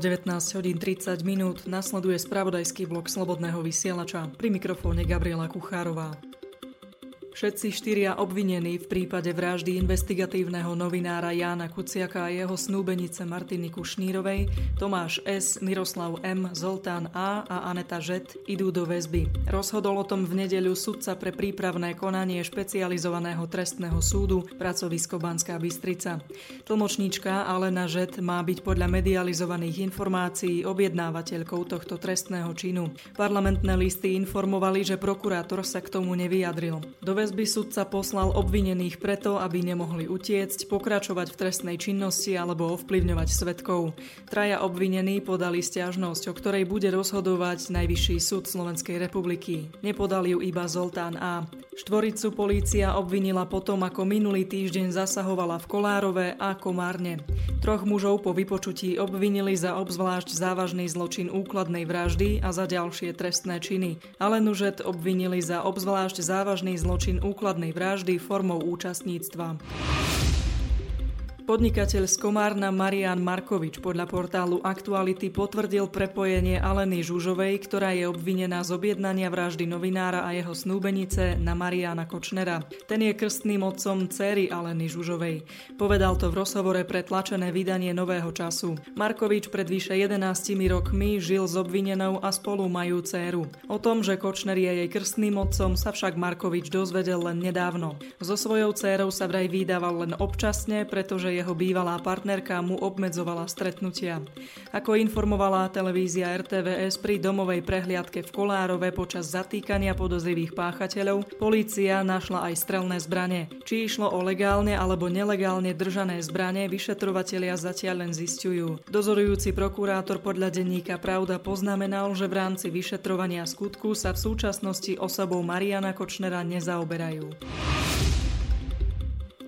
Bolo 19 hodín 30 minút, nasleduje spravodajský blok Slobodného vysielača. Pri mikrofóne Gabriela Kuchárová. Všetci štyria obvinení v prípade vraždy investigatívneho novinára Jána Kuciaka a jeho snúbenice Martiny Kušnírovej, Tomáš S., Miroslav M., Zoltán A. a Aneta Žet idú do väzby. Rozhodol o tom v nedeľu sudca pre prípravné konanie špecializovaného trestného súdu pracovisko Banská Bystrica. Tlmočníčka Alena Žet má byť podľa medializovaných informácií objednávateľkou tohto trestného činu. Parlamentné listy informovali, že prokurátor sa k tomu nevyjadril. Do väzby sudca poslal obvinených preto, aby nemohli utiecť, pokračovať v trestnej činnosti alebo ovplyvňovať svetkov. Traja obvinení podali stiažnosť, o ktorej bude rozhodovať Najvyšší súd Slovenskej republiky. Nepodal ju iba Zoltán A. Štvoricu polícia obvinila potom, ako minulý týždeň zasahovala v Kolárove a Komárne. Troch mužov po vypočutí obvinili za obzvlášť závažný zločin úkladnej vraždy a za ďalšie trestné činy. Ale Nužet obvinili za obzvlášť závažný zločin úkladnej vraždy formou účastníctva. Podnikateľ z Komárna Marian Markovič podľa portálu Aktuality potvrdil prepojenie Aleny Žužovej, ktorá je obvinená z objednania vraždy novinára a jeho snúbenice na Mariana Kočnera. Ten je krstným otcom céry Aleny Žužovej. Povedal to v rozhovore pre tlačené vydanie Nového času. Markovič pred vyše 11 rokmi žil s obvinenou a spolu majú céru. O tom, že Kočner je jej krstným otcom, sa však Markovič dozvedel len nedávno. So svojou cérou sa vraj vydával len občasne, pretože jeho bývalá partnerka mu obmedzovala stretnutia. Ako informovala televízia RTVS pri domovej prehliadke v Kolárove počas zatýkania podozrivých páchateľov, polícia našla aj strelné zbranie. Či išlo o legálne alebo nelegálne držané zbranie, vyšetrovatelia zatiaľ len zistujú. Dozorujúci prokurátor podľa denníka Pravda poznamenal, že v rámci vyšetrovania skutku sa v súčasnosti osobou Mariana Kočnera nezaoberajú.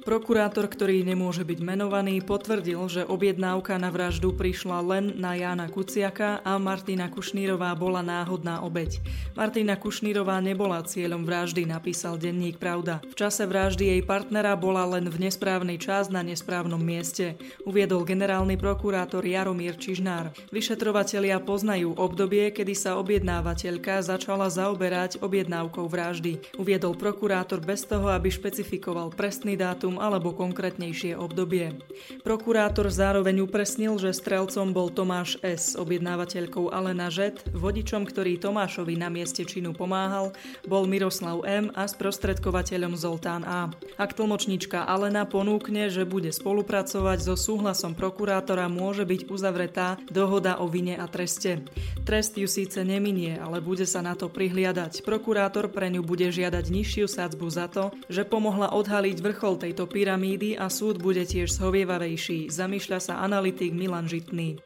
Prokurátor, ktorý nemôže byť menovaný, potvrdil, že objednávka na vraždu prišla len na Jána Kuciaka a Martina Kušnírová bola náhodná obeď. Martina Kušnírová nebola cieľom vraždy, napísal denník Pravda. V čase vraždy jej partnera bola len v nesprávnej čas na nesprávnom mieste, uviedol generálny prokurátor Jaromír Čižnár. Vyšetrovatelia poznajú obdobie, kedy sa objednávateľka začala zaoberať objednávkou vraždy, uviedol prokurátor bez toho, aby špecifikoval presný dátum dátum alebo konkrétnejšie obdobie. Prokurátor zároveň upresnil, že strelcom bol Tomáš S., objednávateľkou Alena Žet, vodičom, ktorý Tomášovi na mieste činu pomáhal, bol Miroslav M. a sprostredkovateľom Zoltán A. Ak tlmočníčka Alena ponúkne, že bude spolupracovať so súhlasom prokurátora, môže byť uzavretá dohoda o vine a treste. Trest ju síce neminie, ale bude sa na to prihliadať. Prokurátor pre ňu bude žiadať nižšiu sadzbu za to, že pomohla odhaliť vrchol tejto tejto pyramídy a súd bude tiež zhovievavejší, zamýšľa sa analytik Milan Žitný.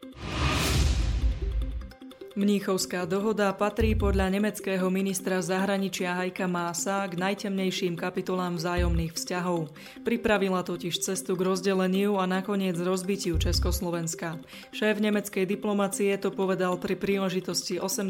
Mníchovská dohoda patrí podľa nemeckého ministra zahraničia Hajka Mása k najtemnejším kapitolám vzájomných vzťahov. Pripravila totiž cestu k rozdeleniu a nakoniec rozbitiu Československa. Šéf nemeckej diplomacie to povedal pri príležitosti 80.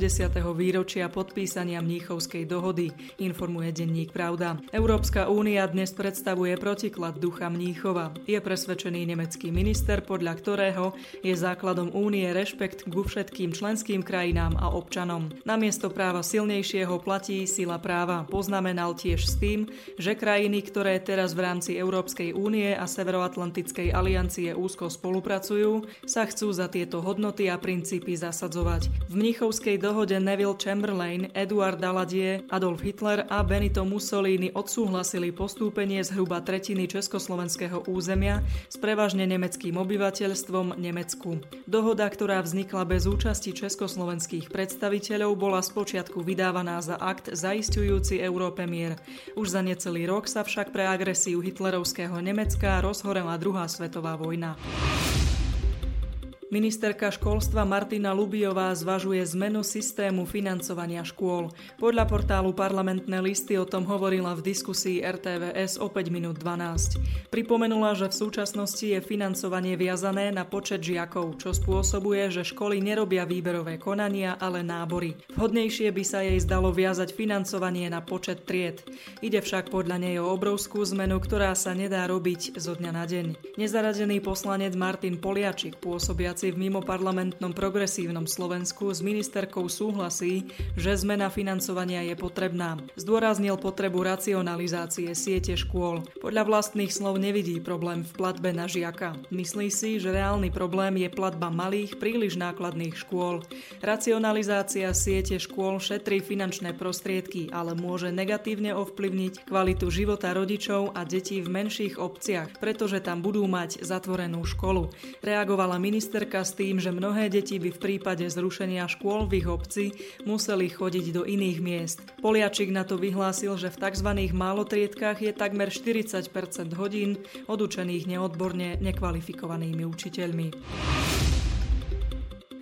výročia podpísania Mníchovskej dohody, informuje denník Pravda. Európska únia dnes predstavuje protiklad ducha Mníchova. Je presvedčený nemecký minister, podľa ktorého je základom únie rešpekt ku všetkým členským krajinám krajinám a občanom. Namiesto práva silnejšieho platí sila práva. Poznamenal tiež s tým, že krajiny, ktoré teraz v rámci Európskej únie a Severoatlantickej aliancie úzko spolupracujú, sa chcú za tieto hodnoty a princípy zasadzovať. V Mnichovskej dohode Neville Chamberlain, Eduard Daladier, Adolf Hitler a Benito Mussolini odsúhlasili postúpenie zhruba tretiny československého územia s prevažne nemeckým obyvateľstvom Nemecku. Dohoda, ktorá vznikla bez účasti Československa slovenských predstaviteľov bola spočiatku vydávaná za akt zaistujúci Európe mier. Už za necelý rok sa však pre agresiu hitlerovského Nemecka rozhorela druhá svetová vojna. Ministerka školstva Martina Lubiová zvažuje zmenu systému financovania škôl. Podľa portálu Parlamentné listy o tom hovorila v diskusii RTVS o 5 minút 12. Pripomenula, že v súčasnosti je financovanie viazané na počet žiakov, čo spôsobuje, že školy nerobia výberové konania, ale nábory. Vhodnejšie by sa jej zdalo viazať financovanie na počet tried. Ide však podľa nej o obrovskú zmenu, ktorá sa nedá robiť zo dňa na deň. Nezaradený poslanec Martin Poliačik pôsobia spolužiaci v mimoparlamentnom progresívnom Slovensku s ministerkou súhlasí, že zmena financovania je potrebná. Zdôraznil potrebu racionalizácie siete škôl. Podľa vlastných slov nevidí problém v platbe na žiaka. Myslí si, že reálny problém je platba malých, príliš nákladných škôl. Racionalizácia siete škôl šetrí finančné prostriedky, ale môže negatívne ovplyvniť kvalitu života rodičov a detí v menších obciach, pretože tam budú mať zatvorenú školu. Reagovala ministerka s tým, že mnohé deti by v prípade zrušenia škôl v ich obci museli chodiť do iných miest. Poliačik na to vyhlásil, že v tzv. málotriedkách je takmer 40% hodín odučených neodborne nekvalifikovanými učiteľmi.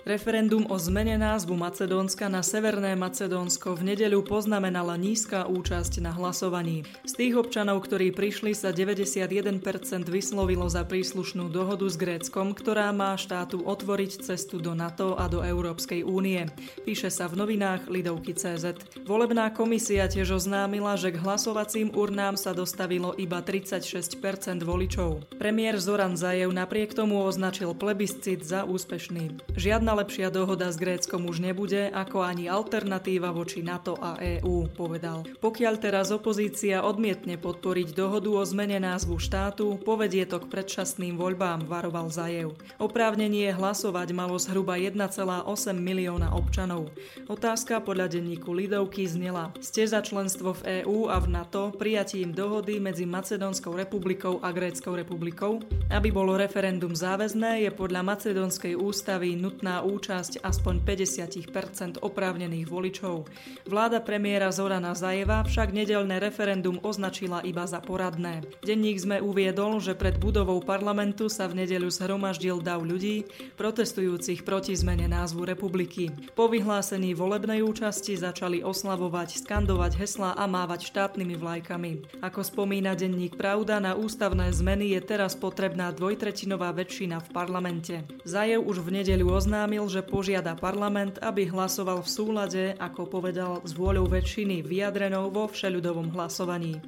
Referendum o zmene názvu Macedónska na Severné Macedónsko v nedeľu poznamenala nízka účasť na hlasovaní. Z tých občanov, ktorí prišli, sa 91% vyslovilo za príslušnú dohodu s Gréckom, ktorá má štátu otvoriť cestu do NATO a do Európskej únie. Píše sa v novinách Lidovky CZ. Volebná komisia tiež oznámila, že k hlasovacím urnám sa dostavilo iba 36% voličov. Premiér Zoran Zajev napriek tomu označil plebiscit za úspešný. Žiadna lepšia dohoda s Gréckom už nebude, ako ani alternatíva voči NATO a EÚ, povedal. Pokiaľ teraz opozícia odmietne podporiť dohodu o zmene názvu štátu, povedie to k predčasným voľbám, varoval Zajev. Oprávnenie hlasovať malo zhruba 1,8 milióna občanov. Otázka podľa denníku Lidovky znela. Ste za členstvo v EÚ a v NATO prijatím dohody medzi Macedónskou republikou a Gréckou republikou? Aby bolo referendum záväzné, je podľa Macedónskej ústavy nutná účasť aspoň 50% oprávnených voličov. Vláda premiéra Zorana Zajeva však nedelné referendum označila iba za poradné. Denník sme uviedol, že pred budovou parlamentu sa v nedeľu zhromaždil dav ľudí, protestujúcich proti zmene názvu republiky. Po vyhlásení volebnej účasti začali oslavovať, skandovať heslá a mávať štátnymi vlajkami. Ako spomína denník Pravda, na ústavné zmeny je teraz potrebná dvojtretinová väčšina v parlamente. Zajev už v nedeľu oznámil, oznámil, že požiada parlament, aby hlasoval v súlade, ako povedal, s vôľou väčšiny vyjadrenou vo všeľudovom hlasovaní.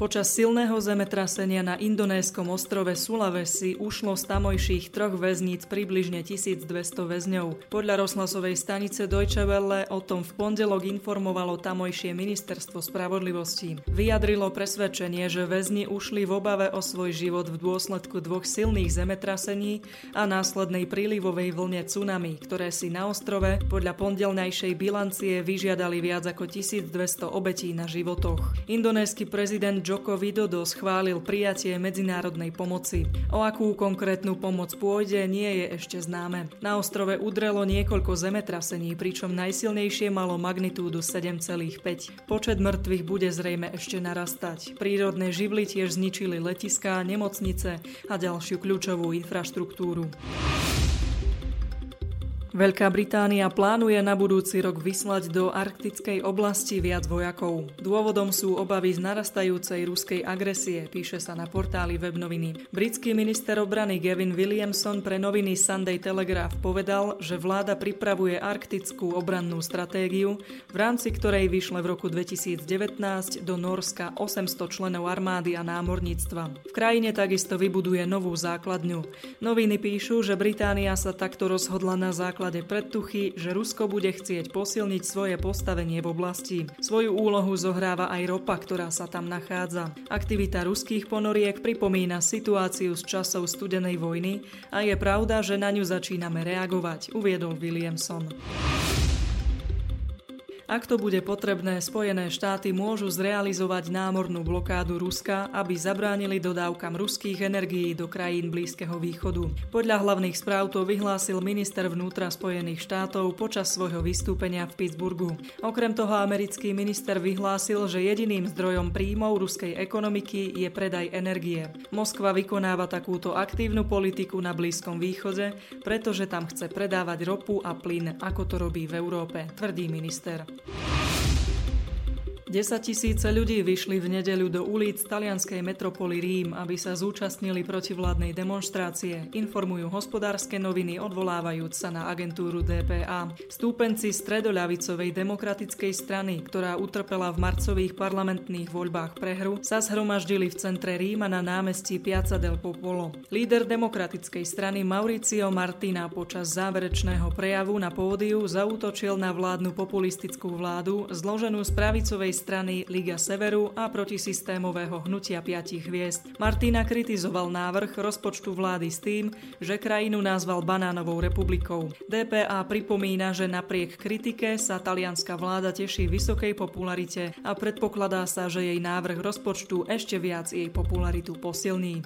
Počas silného zemetrasenia na indonéskom ostrove Sulawesi ušlo z tamojších troch väzníc približne 1200 väzňov. Podľa rozhlasovej stanice Deutsche Welle o tom v pondelok informovalo tamojšie ministerstvo spravodlivosti. Vyjadrilo presvedčenie, že väzni ušli v obave o svoj život v dôsledku dvoch silných zemetrasení a následnej prílivovej vlne tsunami, ktoré si na ostrove podľa pondelnejšej bilancie vyžiadali viac ako 1200 obetí na životoch. Indonésky prezident Joko Widodo schválil prijatie medzinárodnej pomoci. O akú konkrétnu pomoc pôjde, nie je ešte známe. Na ostrove udrelo niekoľko zemetrasení, pričom najsilnejšie malo magnitúdu 7,5. Počet mŕtvych bude zrejme ešte narastať. Prírodné živly tiež zničili letiská, nemocnice a ďalšiu kľúčovú infraštruktúru. Veľká Británia plánuje na budúci rok vyslať do arktickej oblasti viac vojakov. Dôvodom sú obavy z narastajúcej ruskej agresie, píše sa na portáli webnoviny. Britský minister obrany Gavin Williamson pre noviny Sunday Telegraph povedal, že vláda pripravuje arktickú obrannú stratégiu, v rámci ktorej vyšle v roku 2019 do Norska 800 členov armády a námorníctva. V krajine takisto vybuduje novú základňu. Noviny píšu, že Británia sa takto rozhodla na základ základe predtuchy, že Rusko bude chcieť posilniť svoje postavenie v oblasti. Svoju úlohu zohráva aj ropa, ktorá sa tam nachádza. Aktivita ruských ponoriek pripomína situáciu z časov studenej vojny a je pravda, že na ňu začíname reagovať, uviedol Williamson. Ak to bude potrebné, Spojené štáty môžu zrealizovať námornú blokádu Ruska, aby zabránili dodávkam ruských energií do krajín Blízkeho východu. Podľa hlavných správ to vyhlásil minister vnútra Spojených štátov počas svojho vystúpenia v Pittsburghu. Okrem toho americký minister vyhlásil, že jediným zdrojom príjmov ruskej ekonomiky je predaj energie. Moskva vykonáva takúto aktívnu politiku na Blízkom východe, pretože tam chce predávať ropu a plyn, ako to robí v Európe, tvrdí minister. 10 tisíce ľudí vyšli v nedeľu do ulic talianskej metropoly Rím, aby sa zúčastnili protivládnej demonstrácie, informujú hospodárske noviny odvolávajúc sa na agentúru DPA. Stúpenci stredoľavicovej demokratickej strany, ktorá utrpela v marcových parlamentných voľbách prehru, sa zhromaždili v centre Ríma na námestí Piazza del Popolo. Líder demokratickej strany Mauricio Martina počas záverečného prejavu na pódiu zautočil na vládnu populistickú vládu, zloženú z pravicovej strany Liga Severu a protisystémového hnutia piatich hviezd. Martina kritizoval návrh rozpočtu vlády s tým, že krajinu nazval banánovou republikou. DPA pripomína, že napriek kritike sa talianská vláda teší vysokej popularite a predpokladá sa, že jej návrh rozpočtu ešte viac jej popularitu posilní.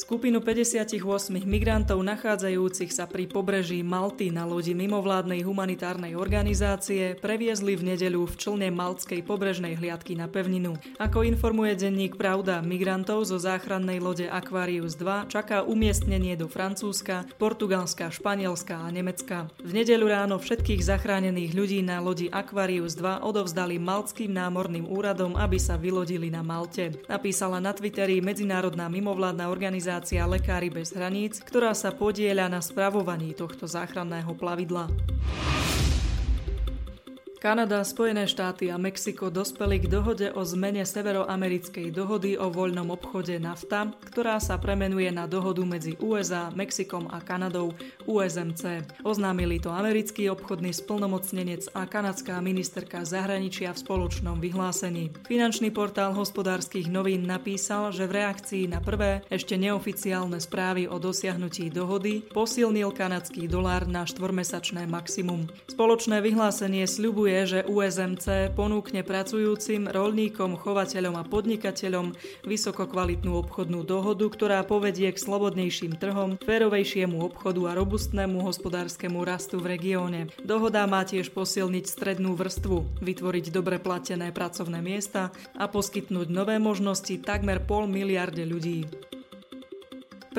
Skupinu 58 migrantov nachádzajúcich sa pri pobreží Malty na lodi mimovládnej humanitárnej organizácie previezli v nedeľu v člne Maltskej pobrežnej hliadky na pevninu. Ako informuje denník Pravda, migrantov zo záchrannej lode Aquarius 2 čaká umiestnenie do Francúzska, Portugalska, Španielska a Nemecka. V nedeľu ráno všetkých zachránených ľudí na lodi Aquarius 2 odovzdali maltským námorným úradom, aby sa vylodili na Malte. Napísala na Twitteri medzinárodná mimovládna organizácia organizácia Lekári bez hraníc, ktorá sa podieľa na spravovaní tohto záchranného plavidla. Kanada, Spojené štáty a Mexiko dospeli k dohode o zmene severoamerickej dohody o voľnom obchode NAFTA, ktorá sa premenuje na dohodu medzi USA, Mexikom a Kanadou USMC. Oznámili to americký obchodný splnomocnenec a kanadská ministerka zahraničia v spoločnom vyhlásení. Finančný portál hospodárskych novín napísal, že v reakcii na prvé ešte neoficiálne správy o dosiahnutí dohody posilnil kanadský dolár na štvormesačné maximum. Spoločné vyhlásenie sľubuje že USMC ponúkne pracujúcim, rolníkom, chovateľom a podnikateľom vysokokvalitnú obchodnú dohodu, ktorá povedie k slobodnejším trhom, férovejšiemu obchodu a robustnému hospodárskemu rastu v regióne. Dohoda má tiež posilniť strednú vrstvu, vytvoriť dobre platené pracovné miesta a poskytnúť nové možnosti takmer pol miliarde ľudí.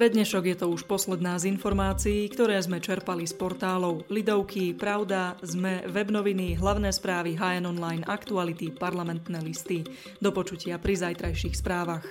Pre dnešok je to už posledná z informácií, ktoré sme čerpali z portálov Lidovky, Pravda, ZME, Webnoviny, hlavné správy HN Online, Aktuality, parlamentné listy. Do počutia pri zajtrajších správach.